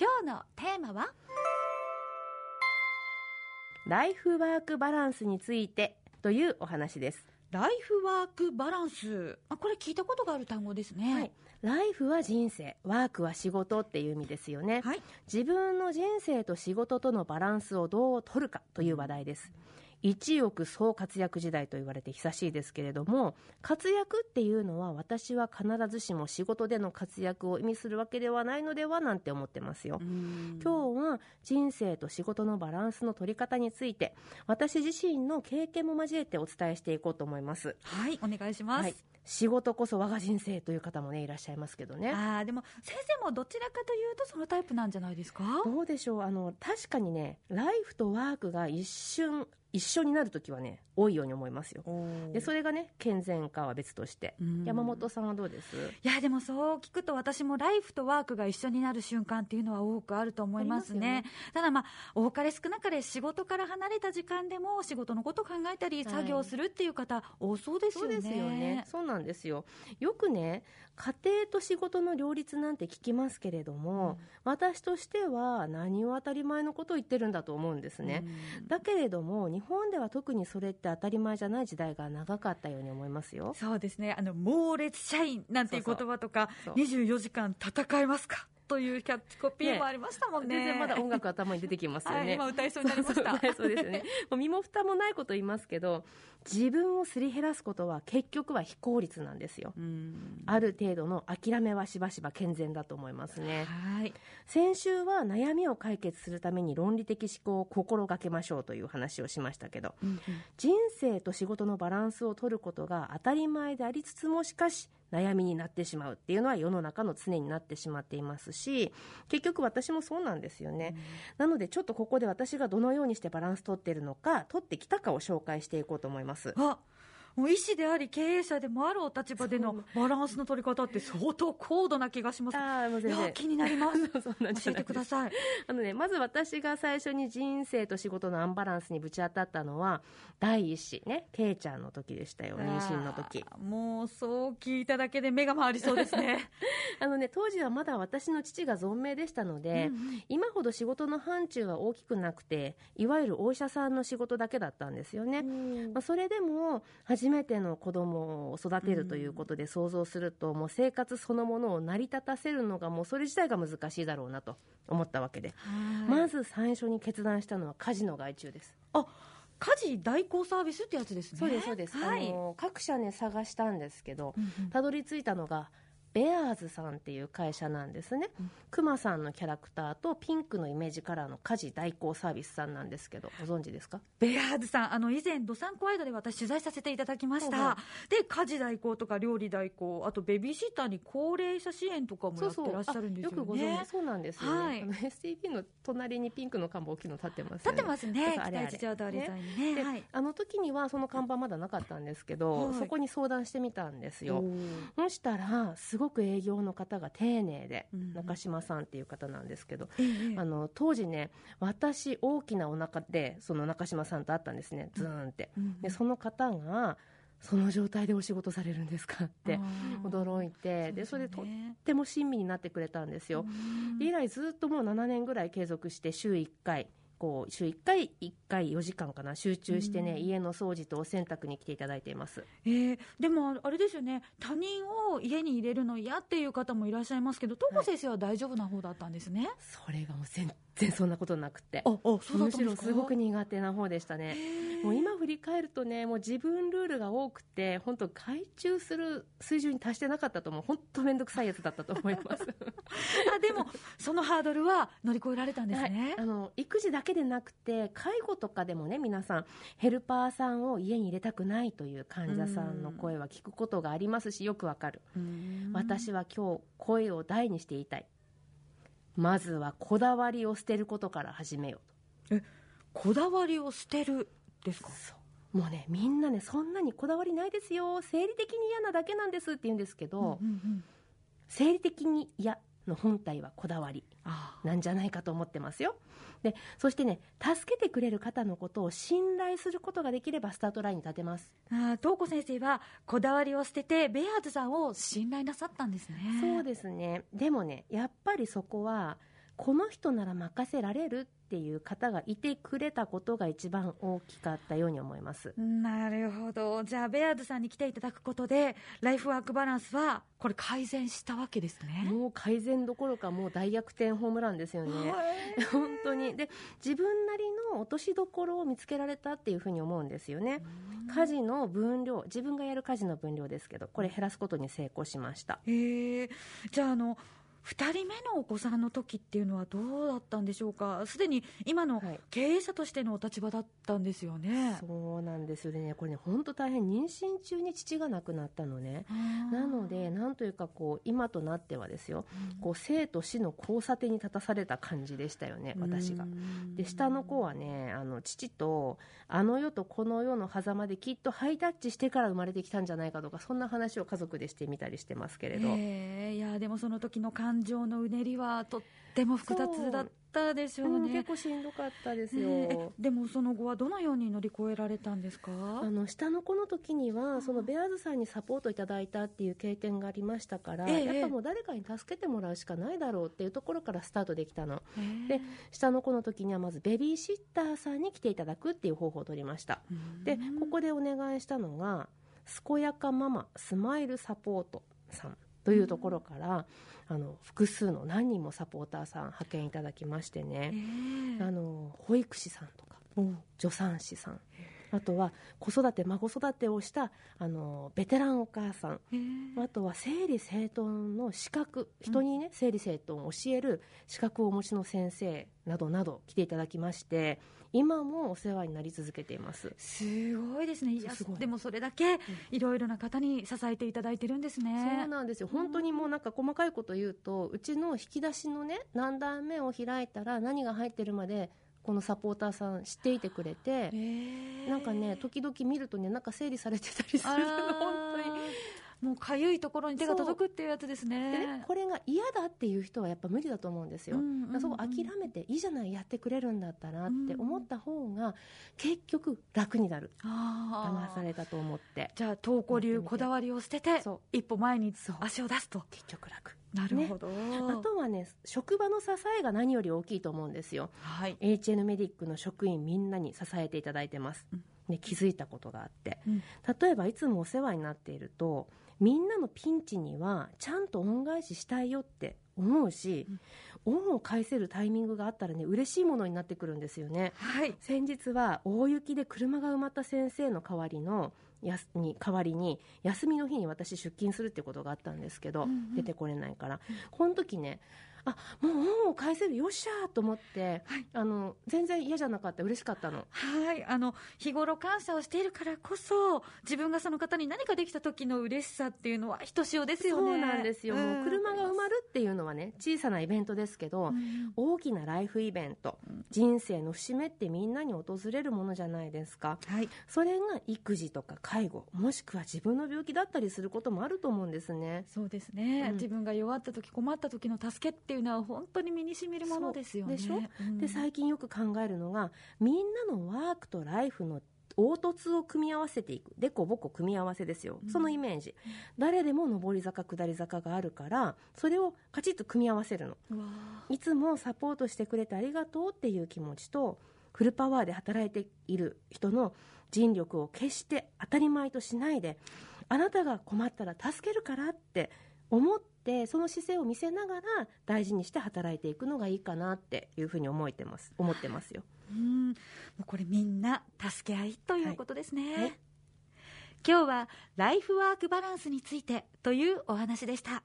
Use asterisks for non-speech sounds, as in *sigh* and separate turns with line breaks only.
今日のテーマは？
ライフワークバランスについてというお話です。
ライフワークバランス。あこれ聞いたことがある単語ですね。
はい。ライフは人生、ワークは仕事っていう意味ですよね。
はい。
自分の人生と仕事とのバランスをどう取るかという話題です。一億総活躍時代と言われて久しいですけれども、活躍っていうのは私は必ずしも仕事での活躍を意味するわけではないのではなんて思ってますよ。今日は人生と仕事のバランスの取り方について、私自身の経験も交えてお伝えしていこうと思います。
はい、お願いします。
はい。仕事こそ我が人生という方もね、いらっしゃいますけどね。
ああ、でも先生もどちらかというとそのタイプなんじゃないですか？
どうでしょうあの確かにねライフとワークが一瞬一緒になるときはね多いように思いますよ。でそれがね健全かは別として。
うん。
山本さんはどうです？
いやでもそう聞くと私もライフとワークが一緒になる瞬間っていうのは多くあると思いますね。
あり
ただまあ多かれ少なかれ仕事から離れた時間でも仕事のことを考えたり
はい。
作業するっていう方多そうですよね、
そうですよね。そうなんですよ。よくね家庭と仕事の両立なんて聞きますけれども、私としては何を当たり前のことを言ってるんだと思うんですね、だけれども日本では特にそれって当たり前じゃない時代が長かったように思いますよ。
そうですね。あの猛烈社員なんていう言葉とか
そうそう。
24時間戦えますか？というキャッチコピーもありましたもんね。
全然まだ音楽頭に出てきますよね、
はい、今歌いそうになりました。
そうそうですよね。もう身も蓋もないこと言いますけど、自分をすり減らすことは結局は非効率なんですよ。
うん。
ある程度の諦めはしばしば健全だと思いますね。
はい。
先週は悩みを解決するために論理的思考を心がけましょうという話をしましたけど、人生と仕事のバランスを取ることが当たり前でありつつもしかし悩みになってしまうっていうのは世の中の常になってしまっていますし結局私もそうなんですよね、なのでちょっとここで私がどのようにしてバランス取っているのか取ってきたかを紹介していこうと思います。
あもう医師であり経営者でもあるお立場でのバランスの取り方って相当高度な気がします。
あーもう
い
全然
や気になりま *laughs* す。教えてください。
あのね、まず私が最初に人生と仕事のアンバランスにぶち当たったのは第一子ねケイちゃんの時でしたよ妊娠の時
もうそう聞いただけで目が回りそうですね。*laughs*
あのね当時はまだ私の父が存命でしたので、
うんうん
今ほど仕事の範疇は大きくなくていわゆるお医者さんの仕事だけだったんですよね、まあ、それでも初めての子供を育てるということで想像すると、もう生活そのものを成り立たせるのがもうそれ自体が難しいだろうなと思ったわけで、
はい。
まず最初に決断したのは家事の外注です。
あ家事代行サービスってやつですね。
そうですそうです、
はい。
あの各社ね探したんですけどたどり着いたのがベアーズさんっていう会社なんですね、クマさんのキャラクターとピンクのイメージカラーの家事代行サービスさんなんですけどご存知ですか？
ベアーズさん、あの以前、どさんこワイドで私、取材させていただきました、
はいは
で家事代行とか料理代行、あとベビーシッターに高齢者支援とかもやってらっしゃるんですよね。
あよくご存知。そうなんですよね、
はい
あの STB の隣にピンクの看板大きいの立ってますよね。
立ってますね、
あれあれ。
北一条通り沿いにね。
で
はい。
あの時にはその看板まだなかったんですけど、
はい。
そこに相談してみたんですよ。そしたらすごく営業の方が丁寧で、
うん
中島さんっていう方なんですけど、
ええ
あの当時ね私大きなお腹でその中島さんと会ったんですねズーンって、
うんうん。
でその方がその状態でお仕事されるんですかって驚いてでそれでとっても親身になってくれたんですよ、以来ずっともう7年ぐらい継続して週1回こう週1回1回4時間かな集中してね、
うん。
家の掃除とお洗濯に来ていただいています。
えーでもあれですよね、他人を家に入れるの嫌っていう方もいらっしゃいますけど、東子先生は大丈夫な方だったんですね。
それがもう全然そんなことなくて。
あ、あ、そ
むしろすごく苦手な方でしたねもう今振り返るとねもう自分ルールが多くて本当外注する水準に達してなかったと思う。本当面倒くさいやつだったと思います。*laughs*
あでも、そのハードルは乗り越えられたんですね。
はい、あの育児だけでなくて介護とかでもね皆さんヘルパーさんを家に入れたくないという患者さんの声は聞くことがありますしよくわかる、
うん。
私は今日声を大にして言いたい。まずはこだわりを捨てることから始めようと。
こだわりを捨てるですか？
もうねみんなねそんなにこだわりないですよ。生理的に嫌なだけなんですって言うんですけど、
うんうん
生理的に嫌の本体はこだわり
あ
なんじゃないかと思ってますよ。でそしてね助けてくれる方のことを信頼することができればスタートラインに立てます。
あ東子先生はこだわりを捨ててベアーズさんを信頼なさったんですね。
そうですね。でもねやっぱりそこはこの人なら任せられるっていう方がいてくれたことが一番大きかったように思います。
なるほど。じゃあベアーズさんに来ていただくことでライフワークバランスはこれ改善したわけですね。
もう改善どころかもう大逆転ホームランですよね。本当に。で自分なりの落としどころを見つけられたっていうふうに思うんですよね。家事の分量自分がやる家事の分量ですけどこれ減らすことに成功しました。
へえじゃああの2人目のお子さんの時っていうのはどうだったんでしょうか、すでに今の経営者としてのお立場だったんですよね、
はい、そうなんですよね、これね、本当大変、妊娠中に父が亡くなったのね、なので、なんというかこう、今となってはですよ、うん、こう生と死の交差点に立たされた感じでしたよね、私が。で、下の子はね、あの父と、あの世とこの世の狭間できっとハイタッチしてから生まれてきたんじゃないかとか、そんな話を家族でしてみたりしてますけれど。
いやでもその時の感感情のうねりはとっても複雑だったでしょうね、う。ん、
結構しんどかったですよ、ね、
でもその後はどのように乗り越えられたんですか？
あの下の子の時にはそのベアーズさんにサポートいただいたっていう経験がありましたから、えやっぱもう誰かに助けてもらうしかないだろうっていうところからスタートできたの、で下の子の時にはまずベビーシッターさんに来ていただくっていう方法を取りました。でここでお願いしたのが健やかママスマイルサポートさんというところから、あの複数の何人もサポーターさん派遣いただきましてね、あの保育士さんとか、助産師さんあとは子育て孫育てをしたあのベテランお母さん。あとは整理整頓の資格。人にね、うん、整理整頓を教える資格をお持ちの先生などなど来ていただきまして今もお世話になり続けています。
すごいですね。いやでもそれだけいろいろな方に支えていただいてるんですね、
そうなんですよ。本当にもうなんか細かいこと言うとうちの引き出しのね何段目を開いたら何が入ってるまでこのサポーターさん知っていてくれて、なんかね時々見るとねなんか整理されてたりする本当に
もうかゆいところに手が届くっていうやつですね。
ねこれが嫌だっていう人はやっぱ無理だと思うんですよ、うんうんうん、そこ諦めていいじゃないやってくれるんだったらって思った方が結局楽になる、うん、騙されたと思って。
じゃあ東子流こだわりを捨てて一歩前に足を出すと。
結局楽。
なるほど、ね、
あとはね職場の支えが何より大きいと思うんですよ、はい、HN メディックの職員みんなに支えていただいてます、うん。ね、気づいたことがあって、うん、例えばいつもお世話になっているとみんなのピンチにはちゃんと恩返ししたいよって思うし、うん、恩を返せるタイミングがあったらね嬉しいものになってくるんですよね、はい、先日は大雪で車が埋まった先生の代わりのやに代わりに休みの日に私出勤するってことがあったんですけど、うんうん、出てこれないから、この時ねあもう恩を返せるよっしゃと思って、はい、あの全然嫌じゃなかった。嬉しかったの。
はい。あの日頃感謝をしているからこそ自分がその方に何かできた時の嬉しさっていうのはひとしおですよ
ね。そうなんですよ、うん、もう車が埋まるっていうのはね小さなイベントですけど、うん、大きなライフイベント、人生の節目ってみんなに訪れるものじゃないですか、はい、それが育児とか介護もしくは自分の病気だったりすることもあると思うんですね。
そうですね、うん、自分が弱った時困った時の助けっていうのは本当に身にしみるものですよね。
でしょ、うん、で最近よく考えるのがみんなのワークとライフの凹凸を組み合わせていく。でこぼこ組み合わせですよ、うん、そのイメージ、誰でも上り坂下り坂があるからそれをカチッと組み合わせるの。いつもサポートしてくれてありがとうっていう気持ちとフルパワーで働いている人の尽力を決して当たり前としないであなたが困ったら助けるからって思ってその姿勢を見せながら大事にして働いていくのがいいかなっていうふうに思ってます思ってますよ。
うんこれみんな助け合いということですね。はいはい、今日はライフワークバランスについてというお話でした。